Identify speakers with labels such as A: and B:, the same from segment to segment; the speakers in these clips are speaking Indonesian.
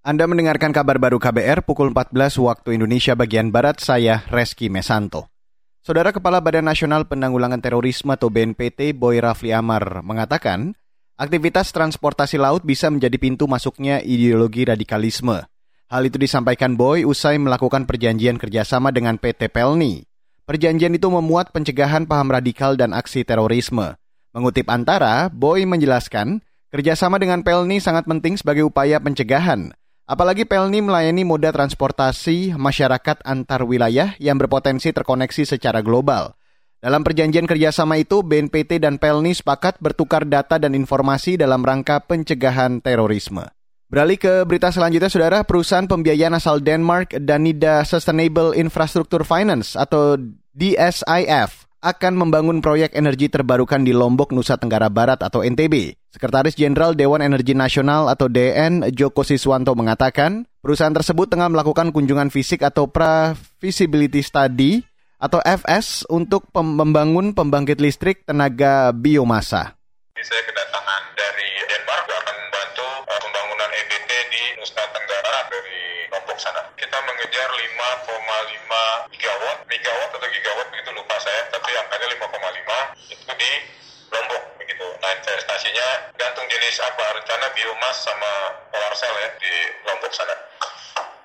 A: Anda mendengarkan kabar baru KBR pukul 14 waktu Indonesia bagian Barat, saya Reski Mesanto. Saudara Kepala Badan Nasional Penanggulangan Terorisme atau BNPT Boy Rafli Amar mengatakan, aktivitas transportasi laut bisa menjadi pintu masuknya ideologi radikalisme. Hal itu disampaikan Boy usai melakukan perjanjian kerjasama dengan PT Pelni. Perjanjian itu memuat pencegahan paham radikal dan aksi terorisme. Mengutip Antara, Boy menjelaskan, kerjasama dengan Pelni sangat penting sebagai upaya pencegahan. Apalagi Pelni melayani moda transportasi masyarakat antar wilayah yang berpotensi terkoneksi secara global. Dalam perjanjian kerjasama itu, BNPT dan Pelni sepakat bertukar data dan informasi dalam rangka pencegahan terorisme. Beralih ke berita selanjutnya, Saudara, perusahaan pembiayaan asal Denmark, Danida Sustainable Infrastructure Finance atau DSIF, akan membangun proyek energi terbarukan di Lombok, Nusa Tenggara Barat atau NTB. Sekretaris Jenderal Dewan Energi Nasional atau DN, Joko Siswanto mengatakan, perusahaan tersebut tengah melakukan kunjungan fisik atau pra-feasibility study atau FS untuk membangun pembangkit listrik tenaga biomasa.
B: Saya kedatangan dari Denmark akan membantu uh, pembangunan EBT di Nusa Tenggara dari Lombok sana. Kita mengejar 5,5 gigawatt, megawatt atau gigawatt begitu lupa saya, tapi angkanya 5,5 itu di. Nah investasinya gantung jenis apa, rencana biomas sama solar cell ya di Lombok sana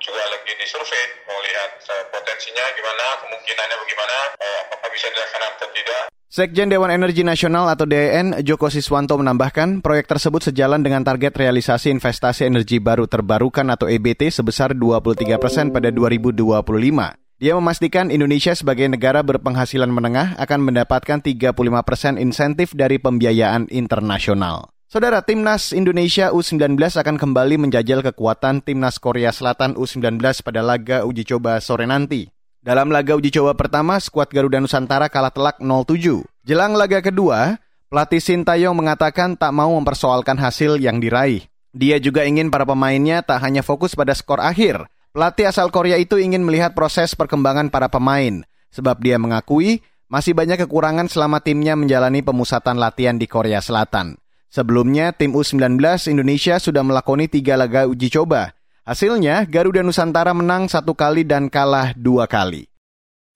B: juga lagi disurvei mau lihat uh, potensinya gimana, kemungkinannya bagaimana, uh, apakah bisa dilaksanakan atau tidak.
A: Sekjen Dewan Energi Nasional atau DEN, Joko Siswanto menambahkan, proyek tersebut sejalan dengan target realisasi investasi energi baru terbarukan atau EBT sebesar 23 persen pada 2025. Dia memastikan Indonesia sebagai negara berpenghasilan menengah akan mendapatkan 35 persen insentif dari pembiayaan internasional. Saudara, Timnas Indonesia U19 akan kembali menjajal kekuatan Timnas Korea Selatan U19 pada laga uji coba sore nanti. Dalam laga uji coba pertama, skuad Garuda Nusantara kalah telak 0-7. Jelang laga kedua, pelatih Sintayong mengatakan tak mau mempersoalkan hasil yang diraih. Dia juga ingin para pemainnya tak hanya fokus pada skor akhir. Pelatih asal Korea itu ingin melihat proses perkembangan para pemain, sebab dia mengakui masih banyak kekurangan selama timnya menjalani pemusatan latihan di Korea Selatan. Sebelumnya, tim U19 Indonesia sudah melakoni tiga laga uji coba. Hasilnya, Garuda Nusantara menang satu kali dan kalah dua kali.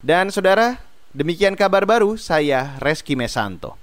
A: Dan saudara, demikian kabar baru saya Reski Mesanto.